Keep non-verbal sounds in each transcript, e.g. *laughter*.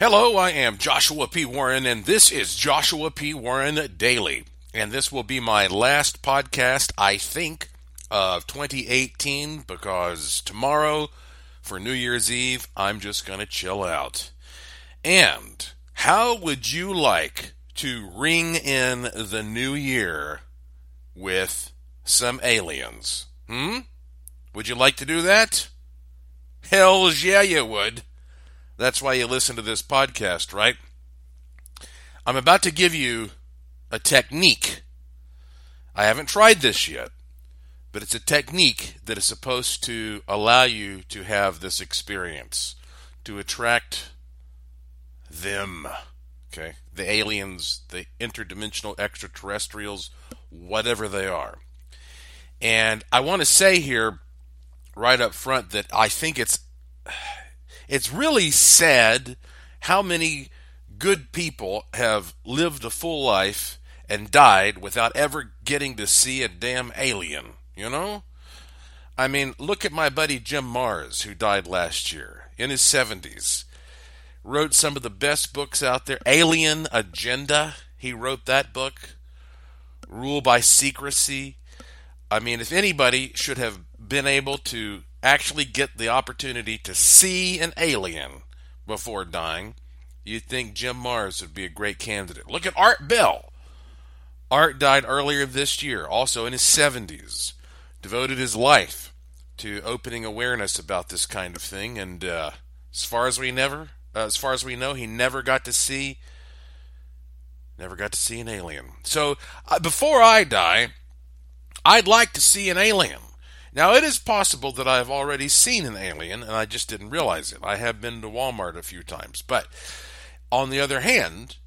Hello, I am Joshua P. Warren, and this is Joshua P. Warren Daily. And this will be my last podcast, I think, of 2018 because tomorrow, for New Year's Eve, I'm just going to chill out. And how would you like to ring in the new year with some aliens? Hmm? Would you like to do that? Hells yeah, you would. That's why you listen to this podcast, right? I'm about to give you a technique. I haven't tried this yet, but it's a technique that is supposed to allow you to have this experience, to attract them. Okay? The aliens, the interdimensional extraterrestrials, whatever they are. And I want to say here right up front that I think it's it's really sad how many good people have lived a full life and died without ever getting to see a damn alien, you know? I mean, look at my buddy Jim Marrs, who died last year in his 70s. Wrote some of the best books out there. Alien Agenda, he wrote that book. Rule by Secrecy. I mean, if anybody should have been able to actually get the opportunity to see an alien before dying, you'd think Jim Marrs would be a great candidate. Look at Art Bell. Art died earlier this year, also in his 70s. Devoted his life to opening awareness about this kind of thing, and uh, as far as we never, uh, as far as we know, he never got to see, never got to see an alien. So uh, before I die, I'd like to see an alien. Now, it is possible that I have already seen an alien and I just didn't realize it. I have been to Walmart a few times. But on the other hand,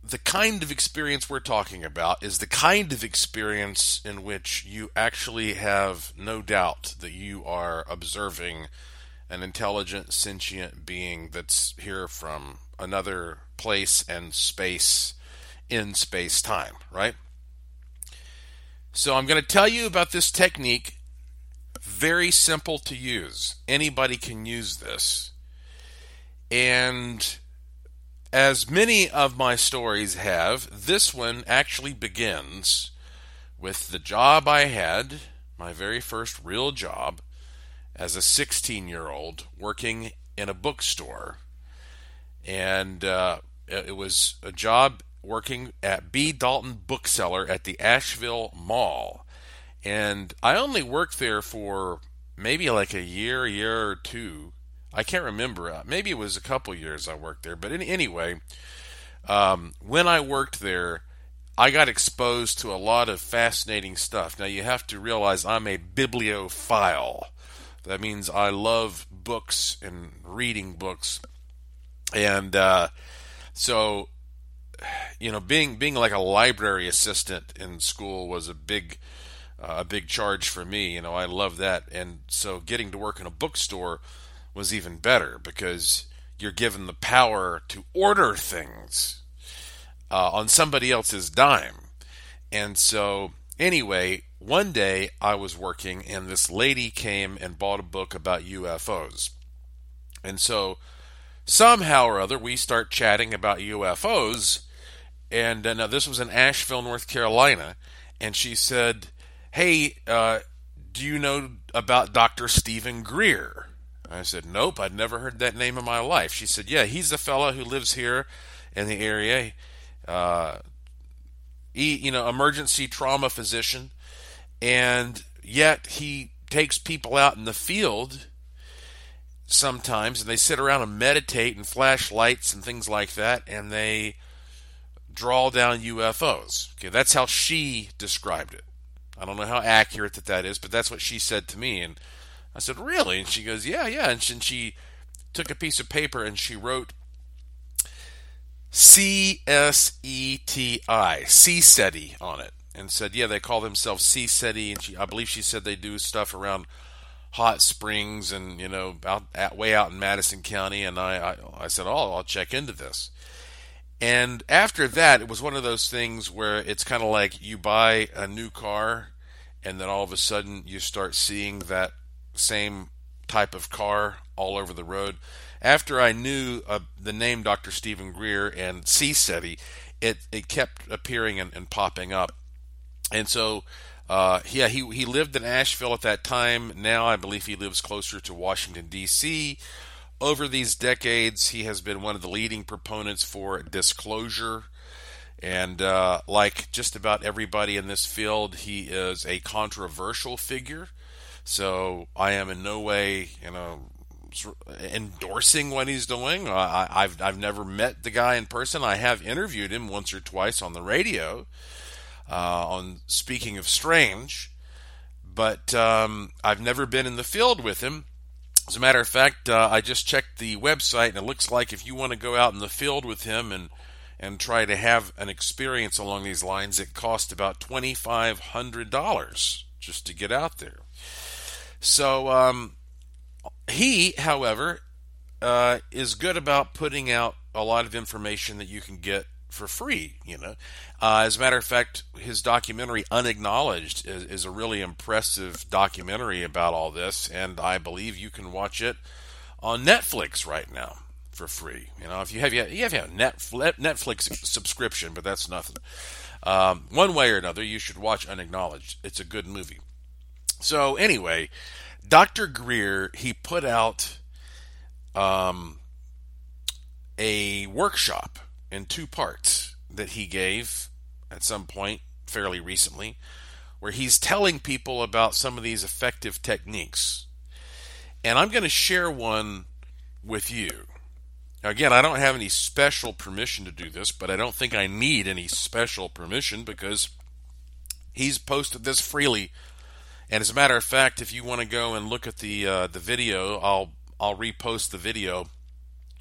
the kind of experience we're talking about is the kind of experience in which you actually have no doubt that you are observing an intelligent, sentient being that's here from another place and space in space time, right? So I'm going to tell you about this technique. Very simple to use. Anybody can use this. And as many of my stories have, this one actually begins with the job I had, my very first real job, as a 16 year old working in a bookstore. And uh, it was a job working at B. Dalton Bookseller at the Asheville Mall. And I only worked there for maybe like a year, year or two. I can't remember. Uh, maybe it was a couple years I worked there. But in, anyway, um, when I worked there, I got exposed to a lot of fascinating stuff. Now, you have to realize I'm a bibliophile. That means I love books and reading books. And uh, so you know, being being like a library assistant in school was a big uh, a big charge for me. You know, I love that, and so getting to work in a bookstore was even better because you're given the power to order things uh, on somebody else's dime. And so, anyway, one day I was working, and this lady came and bought a book about UFOs, and so somehow or other we start chatting about UFOs and uh, now this was in Asheville, North Carolina, and she said, "Hey, uh, do you know about Dr. Stephen Greer?" I said, "Nope, I'd never heard that name in my life." She said, "Yeah, he's the fellow who lives here in the area. Uh, he, you know, emergency trauma physician, and yet he takes people out in the field." sometimes and they sit around and meditate and flash lights and things like that and they draw down UFOs. Okay, that's how she described it. I don't know how accurate that that is, but that's what she said to me. And I said, "Really?" And she goes, "Yeah, yeah." And she, and she took a piece of paper and she wrote C S E T I, CSETI on it, and said, "Yeah, they call themselves CSETI." And she, I believe she said they do stuff around hot springs and you know out, way out in Madison County. And I, I, I said, "Oh, I'll check into this." And after that, it was one of those things where it's kind of like you buy a new car, and then all of a sudden you start seeing that same type of car all over the road. after I knew uh, the name Dr. Stephen Greer and CSETI, it, it kept appearing and, and popping up. And so, uh, yeah, he, he lived in Asheville at that time. Now I believe he lives closer to Washington, D.C. Over these decades, he has been one of the leading proponents for disclosure. And uh, like just about everybody in this field, he is a controversial figure. So I am in no way, you know, endorsing what he's doing. I, have I've never met the guy in person. I have interviewed him once or twice on the radio uh, on Speaking of Strange, but um, I've never been in the field with him. As a matter of fact, uh, I just checked the website, and it looks like if you want to go out in the field with him and and try to have an experience along these lines, it costs about twenty five hundred dollars just to get out there. So um, he, however, uh, is good about putting out a lot of information that you can get for free. You know, uh, as a matter of fact, his documentary "Unacknowledged" is, is, a really impressive documentary about all this, and I believe you can watch it on Netflix right now for free. You know, if you have you have a Netflix subscription, but that's nothing. Um, one way or another, you should watch "Unacknowledged." It's a good movie. So anyway, Dr. Greer he put out um, a workshop in two parts that he gave at some point fairly recently, where he's telling people about some of these effective techniques. And I'm going to share one with you. Again, I don't have any special permission to do this, but I don't think I need any special permission because he's posted this freely. And as a matter of fact, if you want to go and look at the uh, the video, I'll I'll repost the video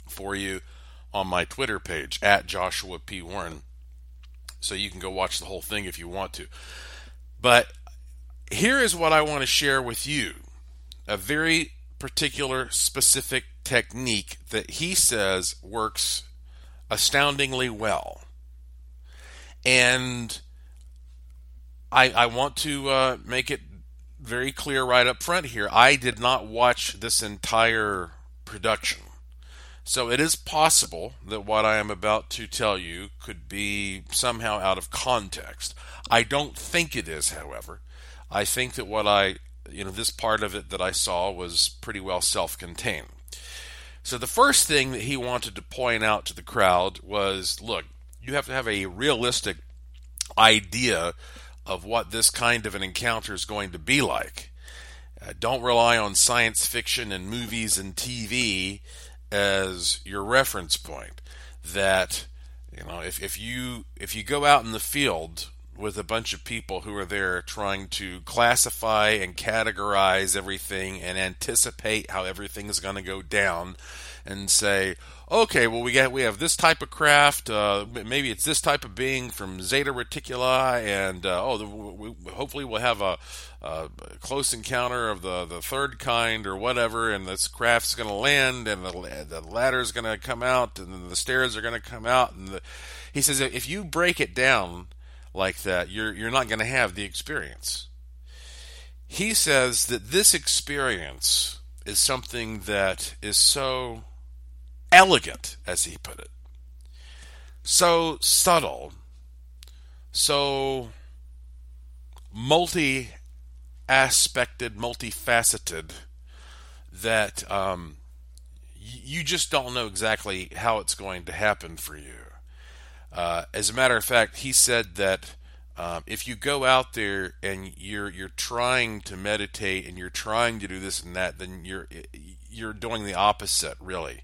for you on my Twitter page at Joshua P. Warren. So you can go watch the whole thing if you want to. But here is what I want to share with you a very particular, specific technique that he says works astoundingly well. And I, I want to uh, make it very clear right up front here. I did not watch this entire production. So it is possible that what I am about to tell you could be somehow out of context. I don't think it is, however. I think that what I, you know, this part of it that I saw was pretty well self contained. So the first thing that he wanted to point out to the crowd was look, you have to have a realistic idea of what this kind of an encounter is going to be like. Uh, don't rely on science fiction and movies and TV as your reference point that you know if, if you if you go out in the field with a bunch of people who are there trying to classify and categorize everything and anticipate how everything is going to go down and say okay, well we get we have this type of craft. Uh, maybe it's this type of being from Zeta Reticuli, and uh, oh, the, we, hopefully we'll have a, a, close encounter of the the third kind or whatever, and this craft's going to land, and the the ladder's going to come out, and the stairs are going to come out, and the, he says if you break it down like that, you're you're not going to have the experience. He says that this experience is something that is so elegant, as he put it. So subtle, so multi aspected, multifaceted that um, you just don't know exactly how it's going to happen for you. Uh, as a matter of fact, he said that um, if you go out there and you're you're trying to meditate and you're trying to do this and that, then you're you're doing the opposite, really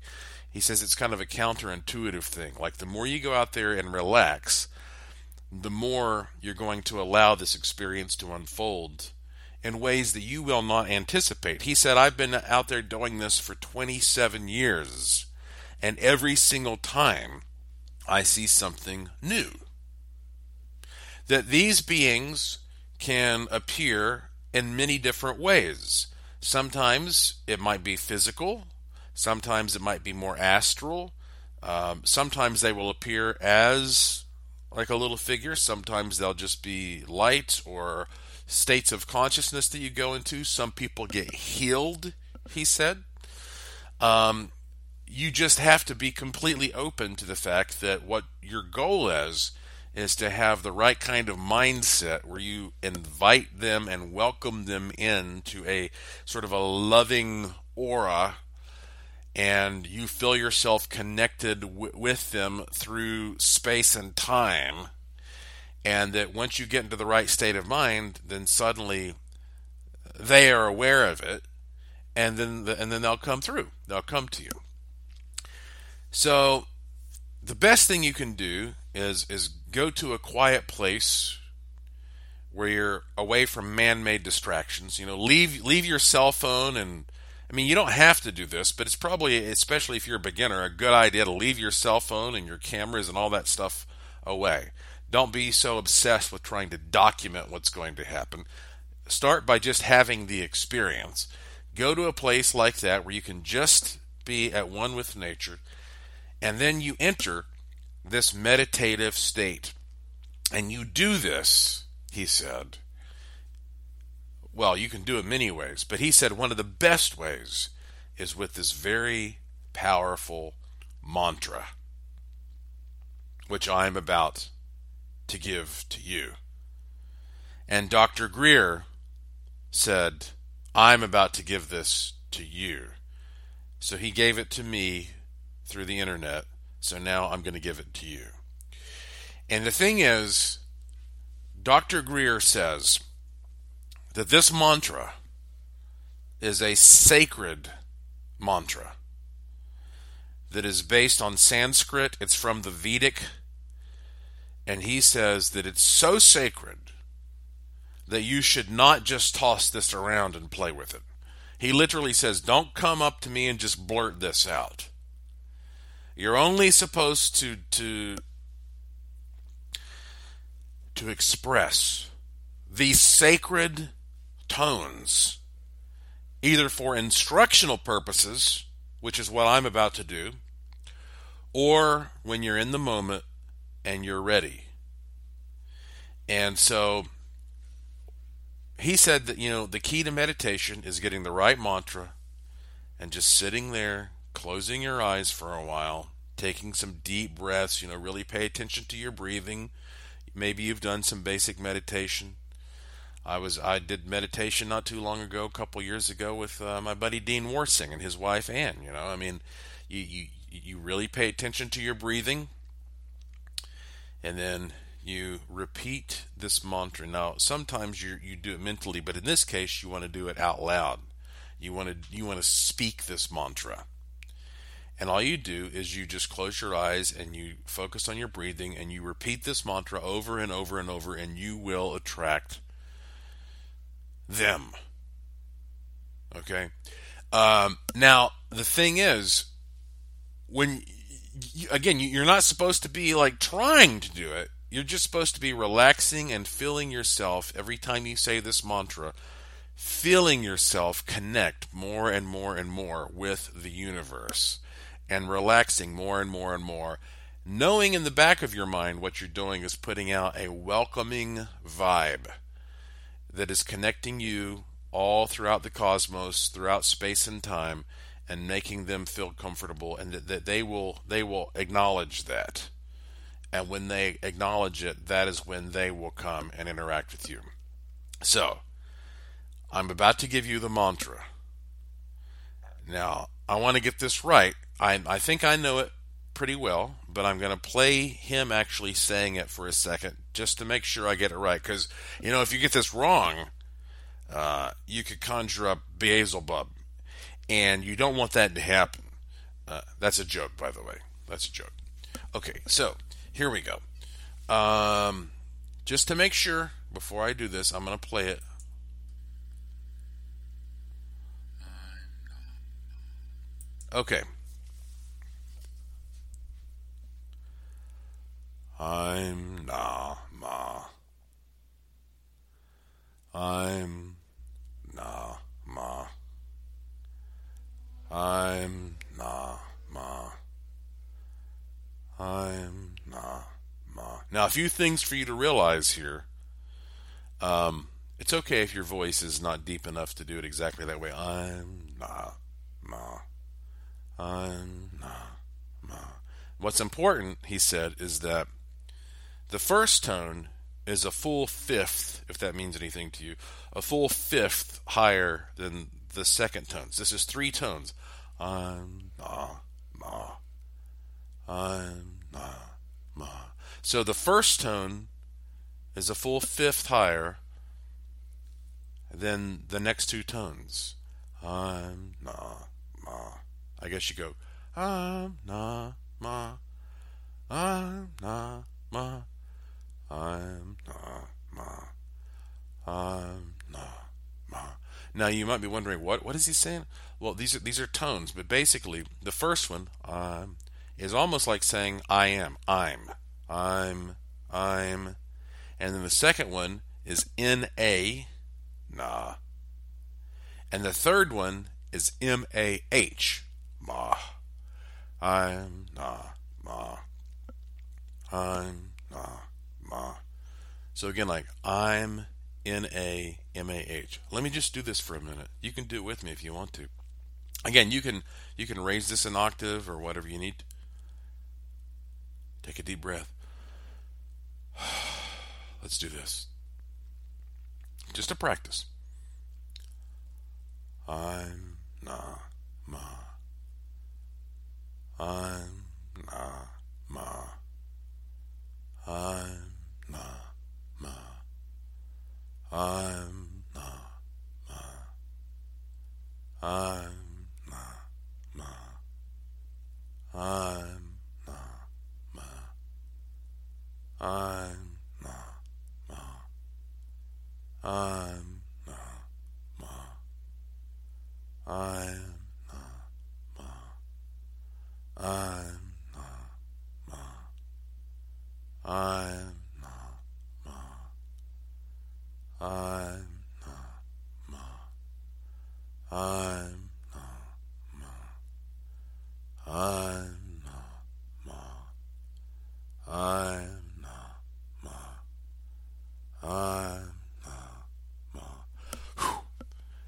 he says it's kind of a counterintuitive thing. Like the more you go out there and relax, the more you're going to allow this experience to unfold in ways that you will not anticipate. He said, I've been out there doing this for 27 years, and every single time I see something new. That these beings can appear in many different ways. Sometimes it might be physical, Sometimes it might be more astral. Um, sometimes they will appear as like a little figure. Sometimes they'll just be light or states of consciousness that you go into. Some people get healed, he said. Um, you just have to be completely open to the fact that what your goal is is to have the right kind of mindset where you invite them and welcome them into a sort of a loving aura and you feel yourself connected w- with them through space and time and that once you get into the right state of mind then suddenly they are aware of it and then the, and then they'll come through they'll come to you so the best thing you can do is is go to a quiet place where you're away from man-made distractions. You know, leave leave your cell phone and I mean, you don't have to do this, but it's probably especially if you're a beginner, a good idea to leave your cell phone and your cameras and all that stuff away. Don't be so obsessed with trying to document what's going to happen. Start by just having the experience. Go to a place like that where you can just be at one with nature and then you enter this meditative state. And you do this, he said. Well, you can do it many ways, but he said one of the best ways is with this very powerful mantra, which I'm about to give to you. And Dr. Greer said, I'm about to give this to you. So he gave it to me through the internet. So now I'm going to give it to you. And the thing is, Dr. Greer says that this mantra is a sacred mantra that is based on Sanskrit. It's from the Vedic. And he says that it's so sacred that you should not just toss this around and play with it. He literally says, Don't come up to me and just blurt this out. You're only supposed to to to express the sacred tones either for instructional purposes, which is what I'm about to do, or when you're in the moment and you're ready. And so he said that, you know, the key to meditation is getting the right mantra and just sitting there closing your eyes for a while, taking some deep breaths, you know, really pay attention to your breathing. Maybe you've done some basic meditation. I was I did meditation not too long ago, a couple years ago, with uh, my buddy Dean Warsing and his wife Ann. You know, I mean, you you you really pay attention to your breathing, and then you repeat this mantra. Now, sometimes you you do it mentally, but in this case, you want to do it out loud. You want to you want to speak this mantra. And all you do is you just close your eyes and you focus on your breathing and you repeat this mantra over and over and over, and you will attract them. Okay? Um, now, the thing is, when, you, again, you're not supposed to be like trying to do it. You're just supposed to be relaxing and feeling yourself every time you say this mantra, feeling yourself connect more and more and more with the universe and relaxing more and more and more, knowing in the back of your mind what you're doing is putting out a welcoming vibe that is connecting you all throughout the cosmos, throughout space and time, and making them feel comfortable, and that, that they will they will acknowledge that. And when they acknowledge it, that is when they will come and interact with you. So, I'm about to give you the mantra. Now, I want to get this right I, I think I know it pretty well, but I'm going to play him actually saying it for a second just to make sure I get it right. Because, you know, if you get this wrong, uh, you could conjure up Beelzebub, and you don't want that to happen. Uh, that's a joke, by the way. That's a joke. Okay, so here we go. Um, just to make sure, before I do this, I'm going to play it. Okay, I'm nah ma. I'm nah ma. I'm nah ma. I'm nah ma. Now, a few things for you to realize here. Um, it's okay if your voice is not deep enough to do it exactly that way. I'm nah ma. I'm na ma. What's important, he said, is that the first tone is a full fifth, if that means anything to you, a full fifth higher than the second tones. This is three tones. I'm na ma. I'm na ma. So the first tone is a full fifth higher than the next two tones. I'm na ma. I guess you go I'm na ma. I'm na ma. I'm na ma. I'm na ma. Now you might be wondering what what is he saying? Well, these are these are tones, but basically the first one um, is almost like saying I am, I'm, I'm, I'm, and then the second one is N A, nah, and the third one is M A H, ma. I'm nah, ma. I'm nah, ma. So again, like I'm N A M A H. Let me just do this for a minute. You can do it with me if you want to. Again, you can you can raise this an octave or whatever you need. Take a deep breath. *sighs* Let's do this. Just to practice. I'm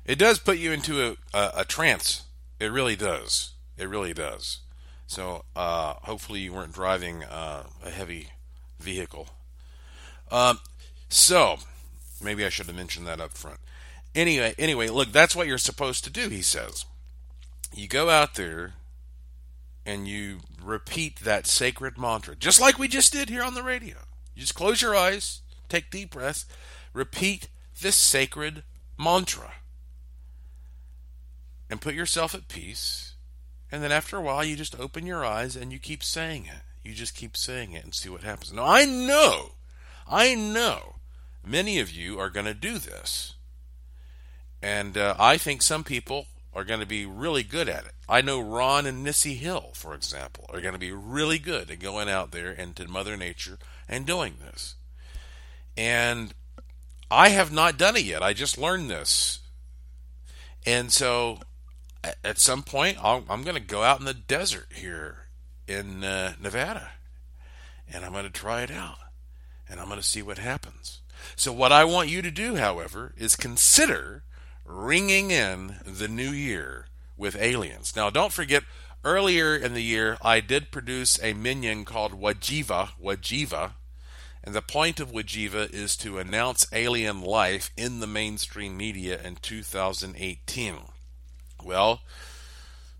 It does put you into a, a, a trance. It really does. It really does. So uh, hopefully you weren't driving uh, a heavy vehicle. Um, so maybe I should have mentioned that up front. Anyway, anyway, look, that's what you're supposed to do. He says, you go out there and you repeat that sacred mantra, just like we just did here on the radio. You just close your eyes, take deep breaths, repeat this sacred mantra, and put yourself at peace. And then after a while, you just open your eyes and you keep saying it. You just keep saying it and see what happens. Now, I know, I know many of you are going to do this. And uh, I think some people are going to be really good at it. I know Ron and Missy Hill, for example, are going to be really good at going out there into Mother Nature and doing this. And I have not done it yet. I just learned this. And so at some point, i am going to go out in the desert here in uh, Nevada and I'm going to try it out and I'm going to see what happens. So, what I want you to do, however, is consider ringing in the new year with aliens. Now, don't forget, earlier in the year, I did produce a minion called Wajiva, Wajiva, and the point of Wajiva is to announce alien life in the mainstream media in 2018. Well,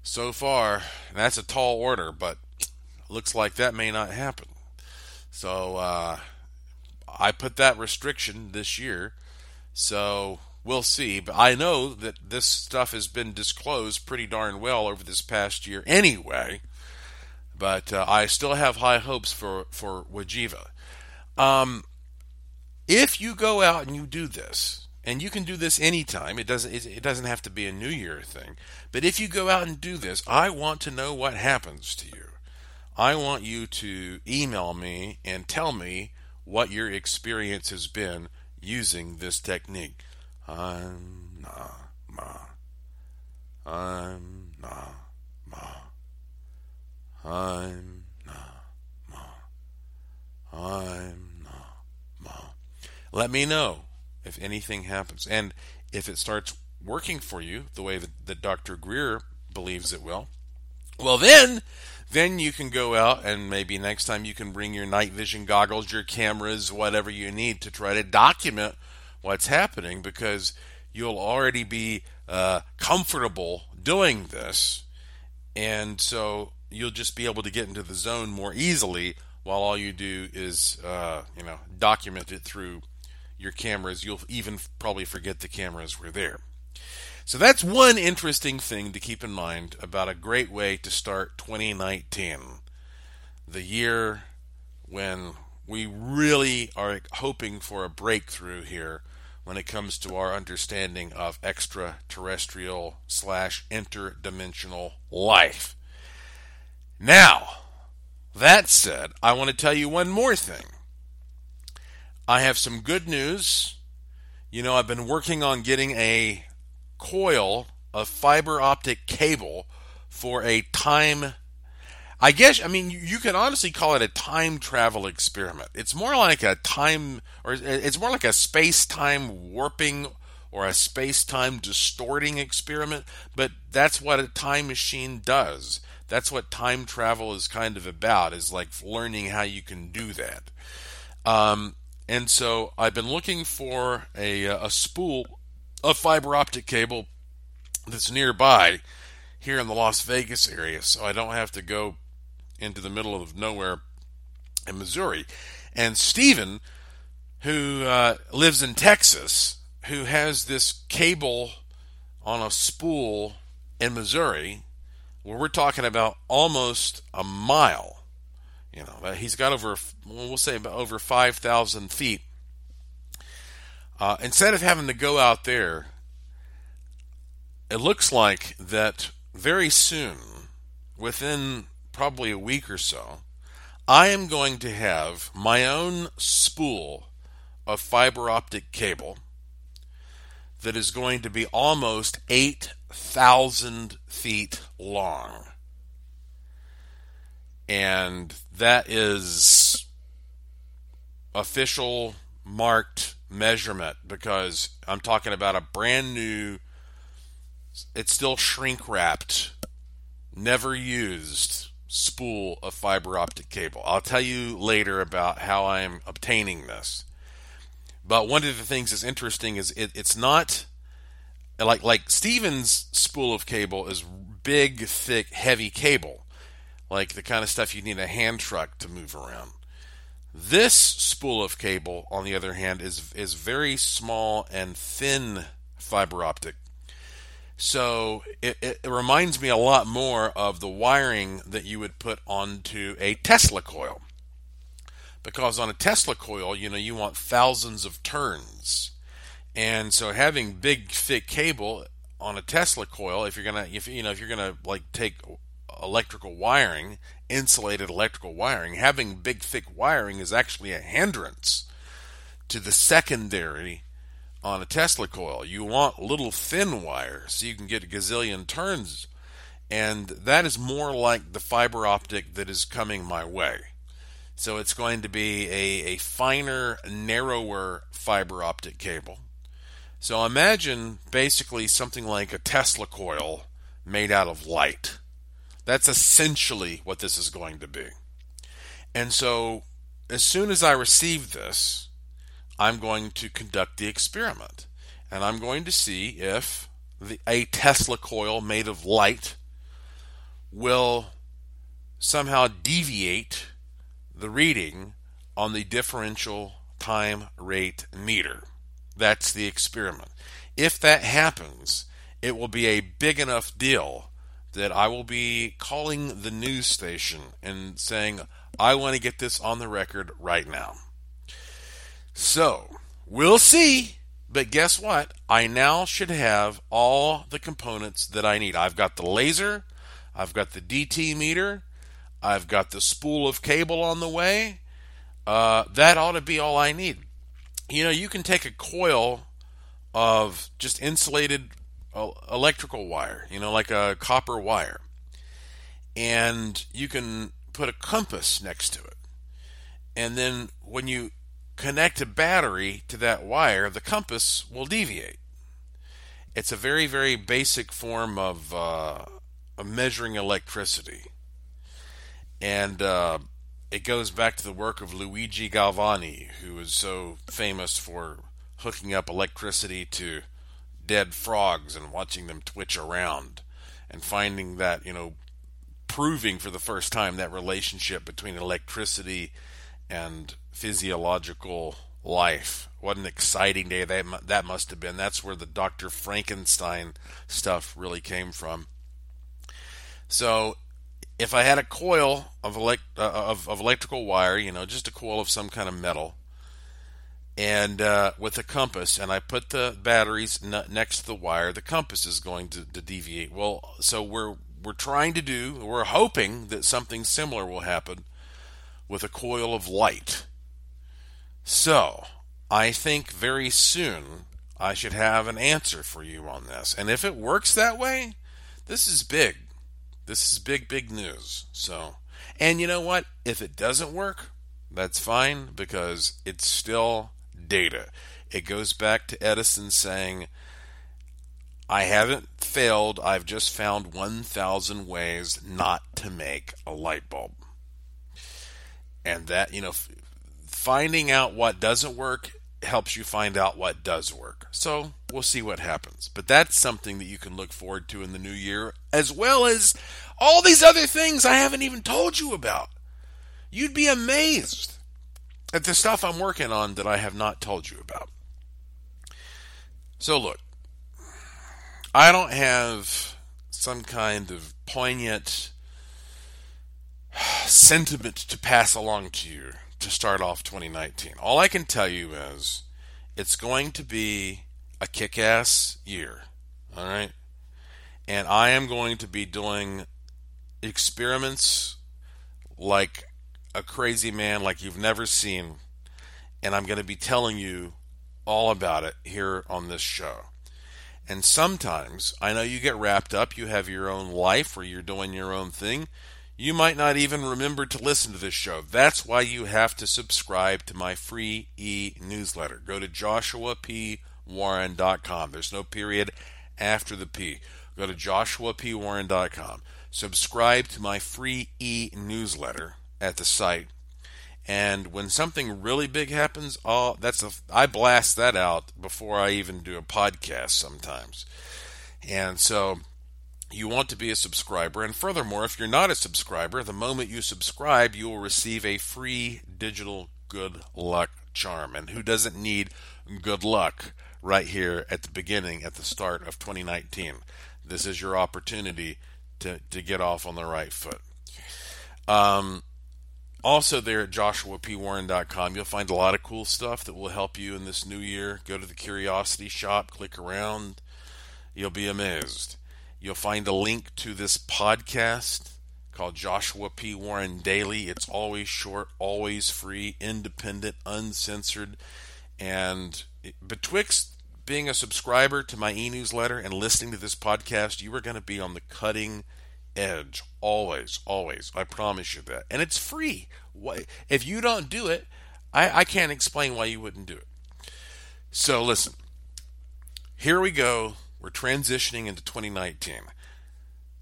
so far, that's a tall order, but looks like that may not happen. So, uh, I put that restriction this year, so we'll see. But I know that this stuff has been disclosed pretty darn well over this past year anyway. But uh, I still have high hopes for for Wajiva. Um, if you go out and you do this, and you can do this anytime, it doesn't it doesn't have to be a New Year thing. But if you go out and do this, I want to know what happens to you. I want you to email me and tell me what your experience has been using this technique. I'm na ma. I'm na ma. I'm na ma. I'm na ma. Let me know if anything happens. And if it starts working for you the way that, that Dr. Greer believes it will, Well, then, then you can go out and maybe next time you can bring your night vision goggles, your cameras, whatever you need to try to document what's happening because you'll already be uh, comfortable doing this. And so you'll just be able to get into the zone more easily while all you do is, uh, you know, document it through your cameras. You'll even probably forget the cameras were there. So that's one interesting thing to keep in mind about a great way to start 2019, the year when we really are hoping for a breakthrough here when it comes to our understanding of extraterrestrial slash interdimensional life. Now, that said, I want to tell you one more thing. I have some good news. You know, I've been working on getting a coil of fiber optic cable for a time I guess I mean you can honestly call it a time travel experiment. It's more like a time or it's more like a space-time warping or a space-time distorting experiment, but that's what a time machine does. That's what time travel is kind of about is like learning how you can do that. Um, and so I've been looking for a, a spool of fiber optic cable that's nearby here in the Las Vegas area, so I don't have to go into the middle of nowhere in Missouri. And Stephen, who uh, lives in Texas, who has this cable on a spool in Missouri, where we're talking about almost a mile. You know, he's got over, we'll say over 5,000 feet. Uh, instead of having to go out there, it looks like that very soon, within probably a week or so, I am going to have my own spool of fiber optic cable that is going to be almost 8,000 feet long. And that is official marked measurement because I'm talking about a brand new, it's still shrink wrapped, never used spool of fiber optic cable. I'll tell you later about how I'm obtaining this. But one of the things that's interesting is it, it's not like like Steven's spool of cable is big, thick, heavy cable, like the kind of stuff you need a hand truck to move around. This spool of cable, on the other hand, is is very small and thin fiber optic so it, it, reminds me a lot more of the wiring that you would put onto a Tesla coil. Because on a Tesla coil, you know, you want thousands of turns. And so having big thick cable on a Tesla coil, if you're gonna if you know if you're gonna like take electrical wiring, insulated electrical wiring, having big thick wiring is actually a hindrance to the secondary on a Tesla coil. You want little thin wire so you can get a gazillion turns. And that is more like the fiber optic that is coming my way. So it's going to be a, a finer, narrower fiber optic cable. So imagine basically something like a Tesla coil made out of light. That's essentially what this is going to be. And so as soon as I receive this, I'm going to conduct the experiment. And I'm going to see if the, a Tesla coil made of light will somehow deviate the reading on the differential time rate meter. That's the experiment. If that happens, it will be a big enough deal that I will be calling the news station and saying, I want to get this on the record right now. So, we'll see. But guess what? I now should have all the components that I need. I've got the laser, I've got the DT meter, I've got the spool of cable on the way. Uh, that ought to be all I need. You know, you can take a coil of just insulated electrical wire, you know, like a copper wire, and you can put a compass next to it. And then when you connect a battery to that wire, the compass will deviate. It's a very, very basic form of, uh, of measuring electricity. And uh, it goes back to the work of Luigi Galvani, who is so famous for hooking up electricity to dead frogs and watching them twitch around and finding that, you know, proving for the first time that relationship between electricity and physiological life. What an exciting day that that must have been. That's where the Dr. Frankenstein stuff really came from. So, if I had a coil of, elect, uh, of, of electrical wire, you know, just a coil of some kind of metal, and uh, with a compass, and I put the batteries n- next to the wire, the compass is going to, to deviate. Well, so we're we're trying to do, we're hoping that something similar will happen with a coil of light. So, I think very soon I should have an answer for you on this. And if it works that way, this is big. This is big, big news. So, and you know what? If it doesn't work, that's fine because it's still data. It goes back to Edison saying, I haven't failed, I've just found 1,000 ways not to make a light bulb. And that, you know, finding out what doesn't work helps you find out what does work. So we'll see what happens. But that's something that you can look forward to in the new year, as well as all these other things I haven't even told you about. You'd be amazed at the stuff I'm working on that I have not told you about. So, look, I don't have some kind of poignant sentiment to pass along to you to start off 2019. All I can tell you is it's going to be a kick ass year. All right. And I am going to be doing experiments like a crazy man, like you've never seen. And I'm going to be telling you all about it here on this show. And sometimes I know you get wrapped up, you have your own life or you're doing your own thing you might not even remember to listen to this show. That's why you have to subscribe to my free e newsletter. Go to joshuapwarren.com. There's no period after the P. Go to joshuapwarren.com. Subscribe to my free e newsletter at the site. And when something really big happens, oh, that's a, I blast that out before I even do a podcast sometimes. And so you want to be a subscriber. And furthermore, if you're not a subscriber, the moment you subscribe, you will receive a free digital good luck charm. And who doesn't need good luck right here at the beginning, at the start of 2019? This is your opportunity to, to get off on the right foot. Um, also, there at joshuapwarren.com, you'll find a lot of cool stuff that will help you in this new year. Go to the Curiosity Shop, click around. You'll be amazed. You'll find a link to this podcast called Joshua P. Warren Daily. It's always short, always free, independent, uncensored. And betwixt being a subscriber to my e newsletter and listening to this podcast, you are going to be on the cutting edge. Always, always. I promise you that. And it's free. If you don't do it, I, I can't explain why you wouldn't do it. So listen, here we go we're transitioning into 2019.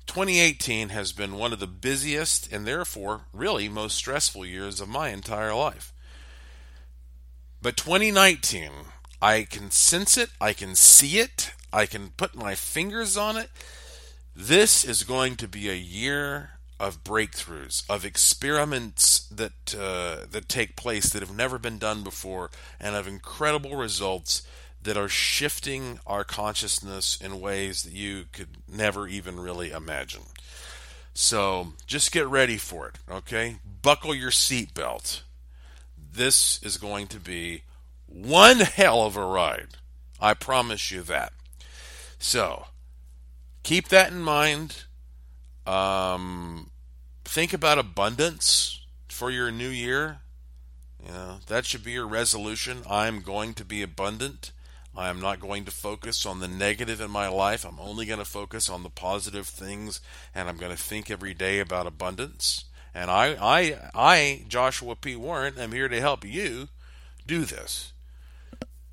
2018 has been one of the busiest and therefore really most stressful years of my entire life. But 2019, I can sense it, I can see it, I can put my fingers on it. This is going to be a year of breakthroughs, of experiments that uh, that take place that have never been done before, and of incredible results that are shifting our consciousness in ways that you could never even really imagine. So just get ready for it, okay? Buckle your seatbelt. This is going to be one hell of a ride. I promise you that. So keep that in mind. Um, think about abundance for your new year. You know, that should be your resolution. I'm going to be abundant. I am not going to focus on the negative in my life. I'm only going to focus on the positive things, and I'm going to think every day about abundance. And I, I, I, Joshua P. Warren, am here to help you do this.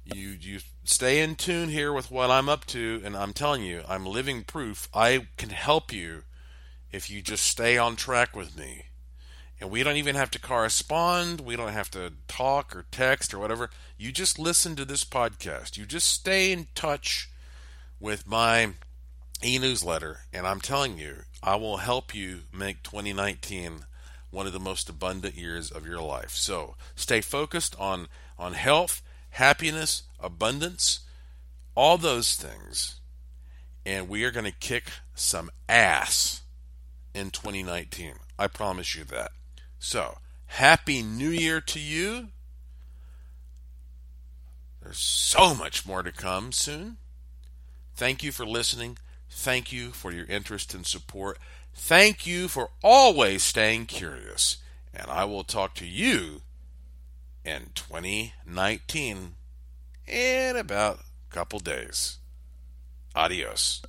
You, you stay in tune here with what I'm up to, and I'm telling you, I'm living proof. I can help you if you just stay on track with me. And we don't even have to correspond. We don't have to talk or text or whatever. You just listen to this podcast. You just stay in touch with my e newsletter. And I'm telling you, I will help you make 2019 one of the most abundant years of your life. So stay focused on, on health, happiness, abundance, all those things. And we are going to kick some ass in 2019. I promise you that. So, Happy New Year to you. There's so much more to come soon. Thank you for listening. Thank you for your interest and support. Thank you for always staying curious. And I will talk to you in 2019 in about a couple days. Adios.